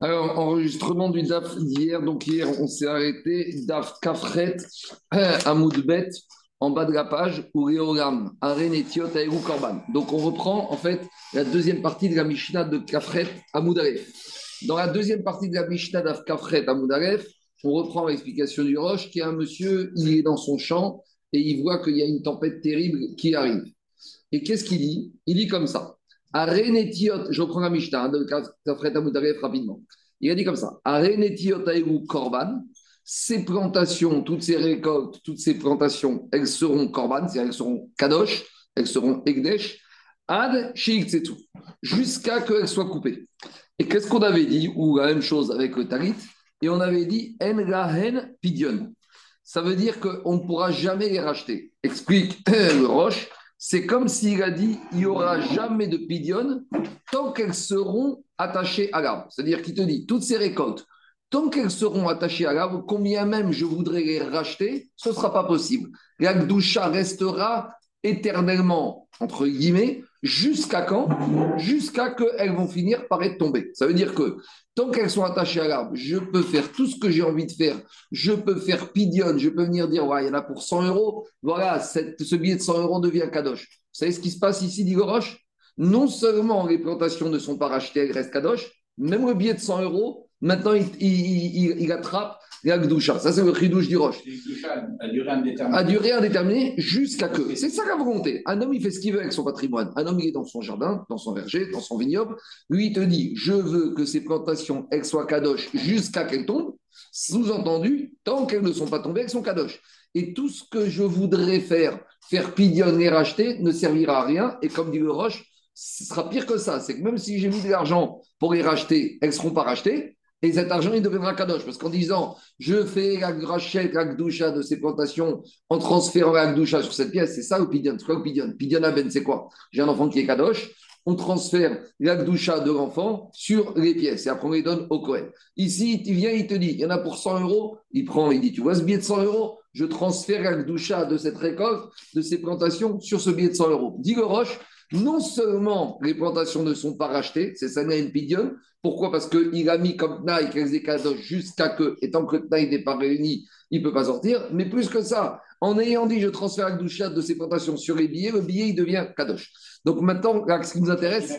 Alors, enregistrement du DAF d'hier. Donc, hier, on s'est arrêté. DAF Kafret, Amoudbet, en bas de la page, ou Réolam, Aren Etiot, Aérou Korban. Donc, on reprend, en fait, la deuxième partie de la Mishnah de Kafret, Amoudaref. Dans la deuxième partie de la Mishnah d'Af Kafret, Amoudaref, on reprend l'explication du Roche, qui est un monsieur, il est dans son champ et il voit qu'il y a une tempête terrible qui arrive. Et qu'est-ce qu'il dit? Il dit comme ça. Arenetiot, je reprends la Mishnah hein, rapidement. Il a dit comme ça Arenetiot Korban, ces plantations, toutes ces récoltes, toutes ces plantations, elles seront Korban, c'est-à-dire elles seront Kadosh, elles seront Egdesh, Ad tout, jusqu'à qu'elles soient coupées. Et qu'est-ce qu'on avait dit Ou la même chose avec le Tarit, et on avait dit En Rahen Pidion. Ça veut dire qu'on ne pourra jamais les racheter. Explique le Roche c'est comme s'il a dit il n'y aura jamais de pidion tant qu'elles seront attachées à l'arbre. C'est-à-dire qu'il te dit toutes ces récoltes, tant qu'elles seront attachées à l'arbre, combien même je voudrais les racheter, ce ne sera pas possible. La restera éternellement, entre guillemets, jusqu'à quand? Jusqu'à qu'elles vont finir par être tombées. Ça veut dire que tant qu'elles sont attachées à l'arbre, je peux faire tout ce que j'ai envie de faire. Je peux faire pidion, je peux venir dire, il y en a pour 100 euros. Voilà, ce billet de 100 euros devient kadosh. Vous savez ce qui se passe ici, dit Non seulement les plantations ne sont pas rachetées, elles restent kadosh, même le billet de 100 euros, maintenant, il, il attrape ça, c'est le chidouche du roche. À durée indéterminée. À durée indéterminée jusqu'à que. C'est ça la volonté. Un homme, il fait ce qu'il veut avec son patrimoine. Un homme, il est dans son jardin, dans son verger, dans son vignoble. Lui, il te dit Je veux que ces plantations, elles soient kadosh jusqu'à qu'elles tombent. Sous-entendu, tant qu'elles ne sont pas tombées, elles sont kadosh. Et tout ce que je voudrais faire, faire pidionner et racheter, ne servira à rien. Et comme dit le Roche, ce sera pire que ça. C'est que même si j'ai mis de l'argent pour les racheter, elles ne seront pas rachetées. Et cet argent, il deviendra kadosh. Parce qu'en disant, je fais la rachète la gdoucha de ces plantations en transférant la gdoucha sur cette pièce, c'est ça ou pidion? C'est quoi pidion? Pidion ben, c'est quoi? J'ai un enfant qui est kadosh, on transfère la gdoucha de l'enfant sur les pièces. Et après on les donne au Cohen. Ici, il vient, il te dit, il y en a pour 100 euros, il prend, il dit, tu vois ce billet de 100 euros? Je transfère la gdoucha de cette récolte, de ces plantations sur ce billet de 100 euros. Dit le Roche, non seulement les plantations ne sont pas rachetées, c'est ça une. Pourquoi? Parce qu'il a mis comme Tnaï kadosh jusqu'à que, et tant que Tnaï n'est pas réuni, il ne peut pas sortir. Mais plus que ça, en ayant dit je transfère la douchat de ces plantations sur les billets, le billet il devient Kadosh. Donc maintenant, ce qui nous intéresse.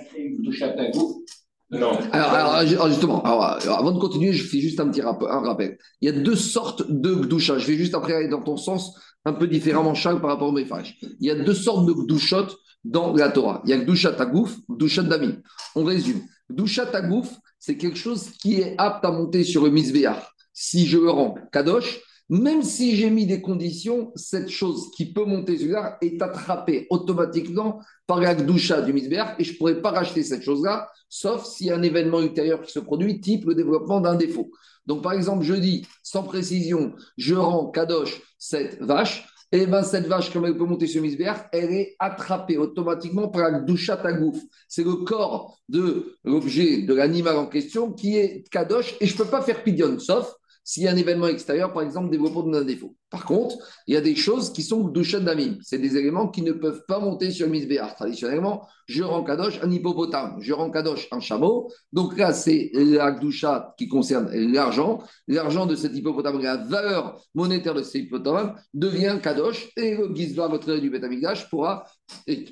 Non. Alors, justement, avant de continuer, je fais juste un petit rappel. Il y a deux sortes de Gdusha. Je vais juste après aller dans ton sens un peu différemment, Charles, par rapport au message. Il y a deux sortes de Gdushot dans la Torah. Il y a Gdushat Tagouf, Gdushat Dami. On résume. Gdushat Tagouf, c'est quelque chose qui est apte à monter sur le Misbéach. Si je le rends Kadosh, même si j'ai mis des conditions, cette chose qui peut monter sur là est attrapée automatiquement par la Gdusha du Misbéach et je ne pourrais pas racheter cette chose-là, sauf a un événement ultérieur qui se produit, type le développement d'un défaut. Donc, par exemple, je dis sans précision, je rends Kadosh cette vache, et bien cette vache, comme elle peut monter sur Misbéach, elle est attrapée automatiquement par la doucha tagouf. C'est le corps de l'objet, de l'animal en question qui est kadosh et je ne peux pas faire pidion, sauf s'il y a un événement extérieur, par exemple, développement d'un défaut. Par contre, il y a des choses qui sont douchat d'amim. C'est des éléments qui ne peuvent pas monter sur Misbéar. Traditionnellement, je rends kadosh un hippopotame, je rends kadosh un chameau. Donc là, c'est la doucha qui concerne l'argent. L'argent de cet hippopotame, la valeur monétaire de cet hippopotame devient kadosh et le Gizba, votre du Betamigdash, pourra,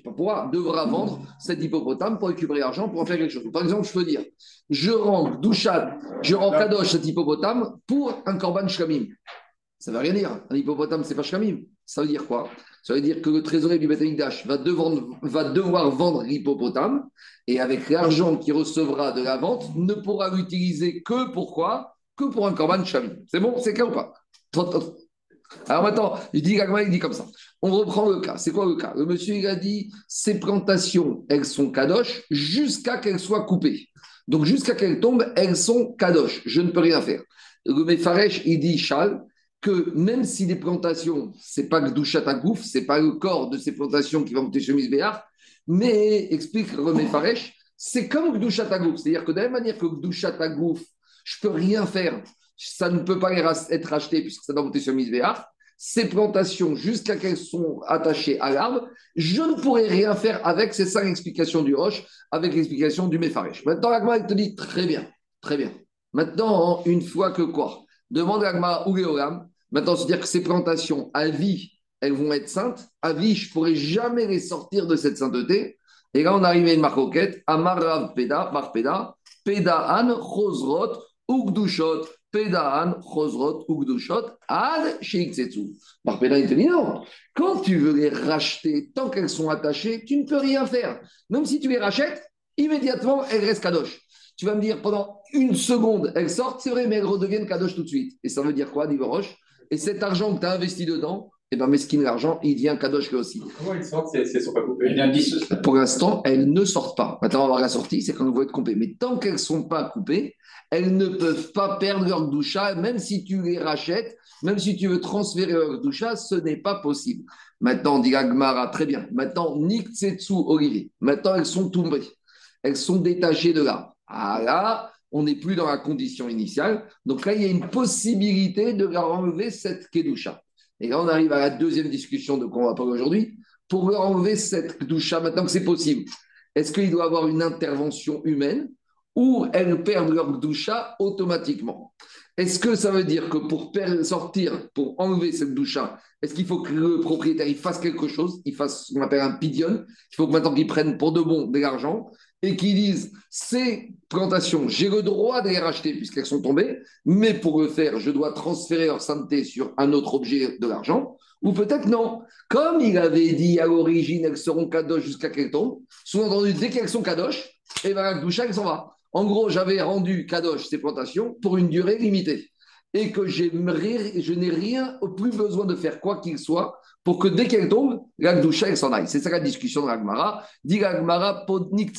pourra, devra vendre cet hippopotame pour récupérer l'argent pour en faire quelque chose. Par exemple, je peux dire, je rends douchat, je rends kadosh cet hippopotame pour un korban shkamim. Ça ne veut rien dire. Un hippopotame, c'est pas shkamim. Ça veut dire quoi? Ça veut dire que le trésorier du Betamikdash va, va devoir vendre l'hippopotame et avec l'argent qu'il recevra de la vente, ne pourra l'utiliser que pourquoi Que pour un korban shkamim. C'est bon? C'est clair ou pas? Alors maintenant, je dis, il dit comme ça. On reprend le cas. C'est quoi le cas? Le monsieur, il a dit, ces plantations, elles sont kadosh jusqu'à qu'elles soient coupées. Donc jusqu'à qu'elles tombent, elles sont kadosh. Je ne peux rien faire. Le Mefaresh, il dit, Chal, que même si les plantations, c'est pas Gdushat ce c'est pas le corps de ces plantations qui va monter chez Misbéar, mais, explique Remé Faresh, c'est comme Gdushat C'est-à-dire que de la même manière que Gdushat je peux rien faire, ça ne peut pas être racheté puisque ça doit monter sur Misbéar. ces plantations jusqu'à qu'elles sont attachées à l'arbre, je ne pourrai rien faire avec. C'est ça l'explication du Roche, avec l'explication du Mefaresh. Maintenant, l'Agma, il te dit très bien, très bien. Maintenant, une fois que quoi? Demande l'Agma ou Maintenant, se dire que ces plantations à vie, elles vont être saintes. À vie, je ne pourrai jamais les sortir de cette sainteté. Et là, on arrive à une marcoquette. Amar Rav Peda, Bar Peda, Pedaan, Chosrot, Ugdushot, Pedaan, Chosrot, Ugdushot, Ad, Peda, il te dit non. Quand tu veux les racheter, tant qu'elles sont attachées, tu ne peux rien faire. Même si tu les rachètes, immédiatement, elles restent kadosh. Tu vas me dire, pendant une seconde, elles sortent, c'est vrai, mais elles redeviennent kadosh tout de suite. Et ça veut dire quoi, dit Roche Et cet argent que tu as investi dedans, et eh bien, mesquine l'argent, il devient Kadosh lui aussi. Comment ils sortent si elles ne sont pas coupées Pour l'instant, elles ne sortent pas. Maintenant, on va voir la sortie, c'est quand elles vont être coupées. Mais tant qu'elles ne sont pas coupées, elles ne peuvent pas perdre leur doucha, même si tu les rachètes, même si tu veux transférer leur doucha, ce n'est pas possible. Maintenant, dit Agmara, très bien. Maintenant, Niktsetsu, Olivier. Maintenant, elles sont tombées. Elles sont détachées de là. Ah là, on n'est plus dans la condition initiale. Donc là, il y a une possibilité de leur enlever cette kedusha. Et là, on arrive à la deuxième discussion de quoi on va parler aujourd'hui. Pour leur enlever cette doucha, maintenant que c'est possible, est-ce qu'il doit avoir une intervention humaine ou elles perdent leur doucha automatiquement? Est-ce que ça veut dire que pour sortir, pour enlever cette doucha, est-ce qu'il faut que le propriétaire fasse quelque chose Il fasse ce qu'on appelle un pidion Il faut que maintenant qu'il prenne pour de bon de l'argent et qu'ils disent ces plantations, j'ai le droit de les racheter puisqu'elles sont tombées, mais pour le faire, je dois transférer leur santé sur un autre objet de l'argent, ou peut-être non. Comme il avait dit à l'origine, elles seront kadosh jusqu'à qu'elles tombent, sous-entendu, dès qu'elles sont kadosh, et bien la doucha, s'en va. En gros, j'avais rendu kadosh ces plantations pour une durée limitée et que je n'ai rien au plus besoin de faire quoi qu'il soit pour que dès qu'elle tombe, l'Agdoucha, elle s'en aille. C'est ça la discussion de l'Agmara. Dit l'Agmara, podnik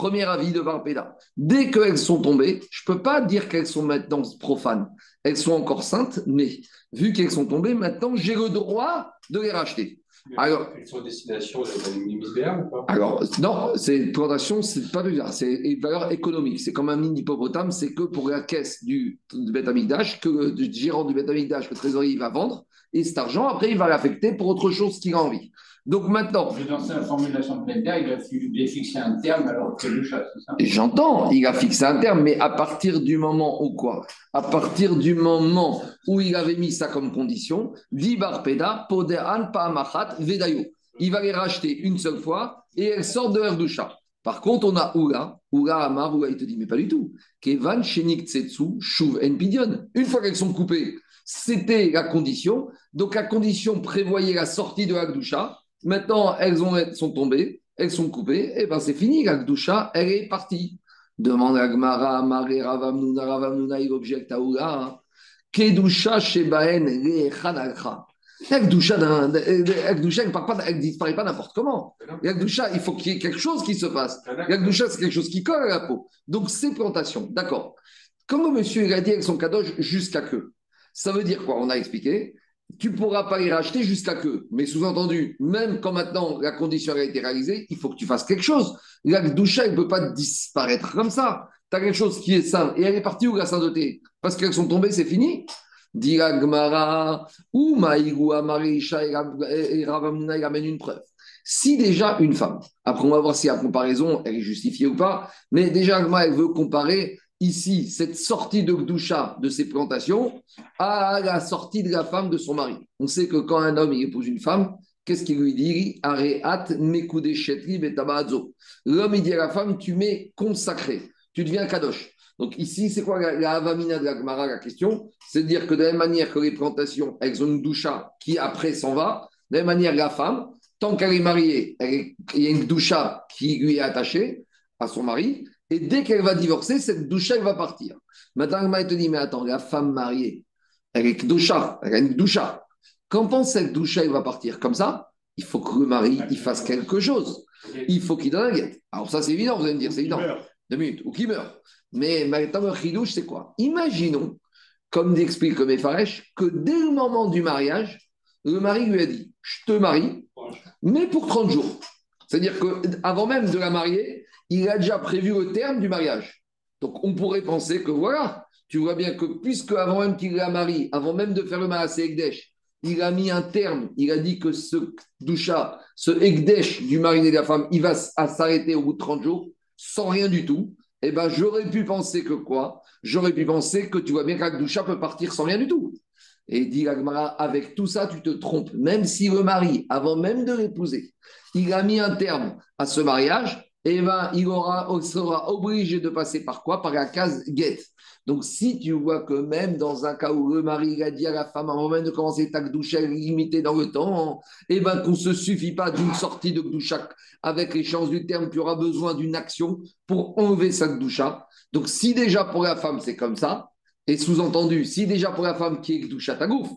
Premier avis de Varpeda. Dès qu'elles sont tombées, je ne peux pas dire qu'elles sont maintenant profanes. Elles sont encore saintes, mais vu qu'elles sont tombées, maintenant, j'ai le droit de les racheter. Alors, elles sont destination de ou pas? Alors, non, c'est plantation, c'est pas bizarre, c'est une valeur économique. C'est comme un mini hippopotame, c'est que pour la caisse du, du que le gérant du que le trésorier, va vendre, et cet argent, après, il va l'affecter pour autre chose qu'il a envie. Donc maintenant. Dans sa formulation planétaire, il a fixé un terme alors que le chat, c'est ça? J'entends, il a fixé un terme, mais à partir du moment où quoi? À partir du moment où il avait mis ça comme condition, dit Barpeda, Poderan Paamachat Vedayo. Il va les racheter une seule fois et elles sortent de chat. Par contre, on a Oula, Oula Amar, Oula, il te dit, mais pas du tout. Kevan Shenik Tsetsu, Shuv En Pidion. Une fois qu'elles sont coupées, c'était la condition. Donc la condition prévoyait la sortie de Agdusha. Maintenant, elles ont, sont tombées, elles sont coupées, et bien c'est fini, l'Agdusha, elle est partie. Demande à Gmara, Maré, Ravamnuna, Ravamnuna, il objecte à Oula. Kedusha Shebaen, Rechanalcha. L'Agdusha, elle ne disparaît pas n'importe comment. L'Agdusha, il faut qu'il y ait quelque chose qui se passe. L'Agdusha, c'est quelque chose qui colle à la peau. Donc, c'est plantation. D'accord. Comme monsieur il a dit avec son kadosh jusqu'à que ça veut dire quoi? On a expliqué. Tu ne pourras pas les racheter jusqu'à que. Mais sous-entendu, même quand maintenant la condition a été réalisée, il faut que tu fasses quelque chose. La doucha, elle ne peut pas disparaître comme ça. Tu as quelque chose qui est sain. Et elle est partie où la sainteté? Parce qu'elles sont tombées, c'est fini Gmara, ou Maïgoua, Marisha et Ravamuna, il amène une preuve. Si déjà une femme, après on va voir si la comparaison elle est justifiée ou pas, mais déjà elle veut comparer ici cette sortie de Gdusha de ses plantations à la sortie de la femme de son mari. On sait que quand un homme épouse une femme, qu'est-ce qu'il lui dit? L'homme, dit à la femme, tu m'es consacré, tu deviens kadosh. Donc ici, c'est quoi la, avamina de la Gemara, la question? C'est de dire que de la même manière que les plantations, elles ont une doucha qui après s'en va, de la même manière, la femme, tant qu'elle est mariée, il y a une doucha qui lui est attachée à son mari, et dès qu'elle va divorcer, cette doucha, elle va partir. Maintenant, elle te dit, mais attends, la femme mariée, elle est doucha, elle a une doucha. Quand pense cette doucha, elle va partir comme ça, il faut que le mari, il fasse quelque chose. Il faut qu'il donne la guette. Alors ça, c'est évident, vous allez me dire, c'est évident. Deux minutes, ou qui meurt. Mais maintenant, le chidouche, c'est quoi? Imaginons, comme explique le Mefaresh, que dès le moment du mariage, le mari lui a dit, je te marie, mais pour 30 jours. C'est-à-dire qu'avant même de la marier, il a déjà prévu le terme du mariage. Donc on pourrait penser que voilà, tu vois bien que puisque avant même qu'il la marie, avant même de faire le mariage avec il a mis un terme, il a dit que ce doucha, ce ekdesh du mari et de la femme, il va s'arrêter au bout de 30 jours, sans rien du tout, eh ben j'aurais pu penser que quoi? J'aurais pu penser que tu vois bien qu'Akdoucha peut partir sans rien du tout. Et dit Agmara, avec tout ça, tu te trompes. Même si le mari, avant même de l'épouser, il a mis un terme à ce mariage, eh ben, il aura, sera obligé de passer par quoi? Par la case guette. Donc, si tu vois que même dans un cas où le mari a dit à la femme, avant même de commencer ta gdoucha limitée dans le temps, eh ben, qu'on ne se suffit pas d'une sortie de gdoucha avec les chances du terme, tu auras besoin d'une action pour enlever sa gdoucha. Donc, si déjà pour la femme, c'est comme ça, et sous-entendu, si déjà pour la femme qui est gdoucha tagouf,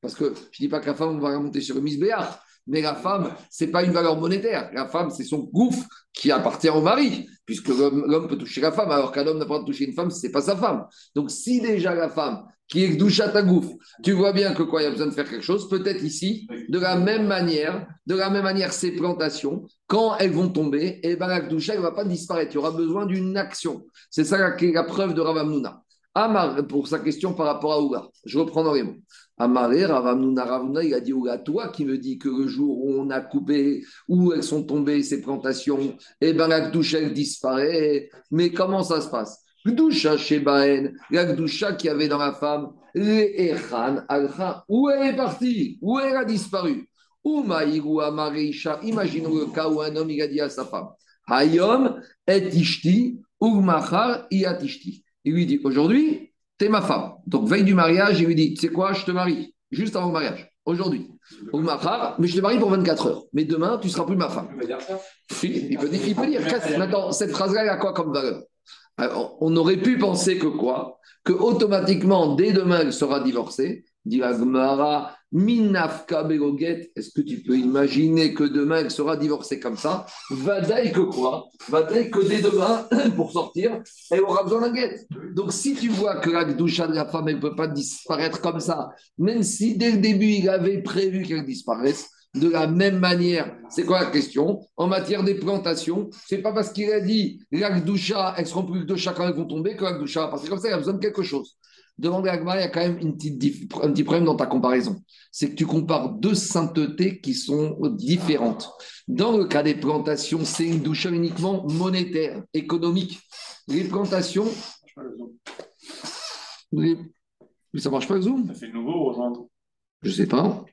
parce que je ne dis pas que la femme va remonter sur le misbéar, mais la femme, ce n'est pas une valeur monétaire. La femme, c'est son gouffre qui appartient au mari, puisque l'homme peut toucher la femme, alors qu'un homme n'a pas toucher une femme si ce n'est pas sa femme. Donc, si déjà la femme qui est doucha ta gouffre, tu vois bien que quoi, il y a besoin de faire quelque chose, peut-être ici, de la même manière, de la même manière, ces plantations, quand elles vont tomber, et eh ben la doucha, ne va pas disparaître. Il y aura besoin d'une action. C'est ça la, la preuve de Ravamuna. Amar, pour sa question par rapport à Ouga, je reprends dans les mots. Amaré, Ravamnuna Ravuna, il a dit Ouga, toi qui me dis que le jour où on a coupé, où elles sont tombées ces plantations, eh bien la Gdoucha, elle disparaît. Mais comment ça se passe? Gdoucha chez Baen, la Gdoucha qui avait dans la femme, Echan, Alcha, où elle est partie? Où elle a disparu? Imaginons le cas où un homme il a dit à sa femme Hayom et Ishti, Ugmachar Iatishti. Il lui dit Aujourd'hui, tu es ma femme. Donc, veille du mariage, il lui dit Tu sais quoi, je te marie, juste avant le mariage, aujourd'hui. Mais je te marie pour 24 heures. Mais demain, tu ne seras plus ma femme. Il peut dire, il peut dire. Maintenant, cette phrase-là, elle a quoi comme valeur? On aurait pu penser que quoi? Que automatiquement, dès demain, elle sera divorcée. Dit Gmara, Minafka Begoget, est-ce que tu peux imaginer que demain elle sera divorcée comme ça? Vadaï que quoi? Vadaï que dès demain, pour sortir, elle aura besoin d'un guette. Donc si tu vois que la doucha de la femme, elle ne peut pas disparaître comme ça, même si dès le début il avait prévu qu'elle disparaisse, de la même manière, c'est quoi la question? En matière des plantations, c'est pas parce qu'il a dit l'Akdoucha, elles seront plus de quand elles vont tomber que l'Akdoucha va passer comme ça, il a besoin de quelque chose. Demandez à Gmar, il y a quand même une petite un petit problème dans ta comparaison. C'est que tu compares deux saintetés qui sont différentes. Dans le cas des plantations, c'est une douche uniquement monétaire, économique. Les plantations. Ça marche pas le Zoom? Ça fait nouveau rejoindre. Je sais pas.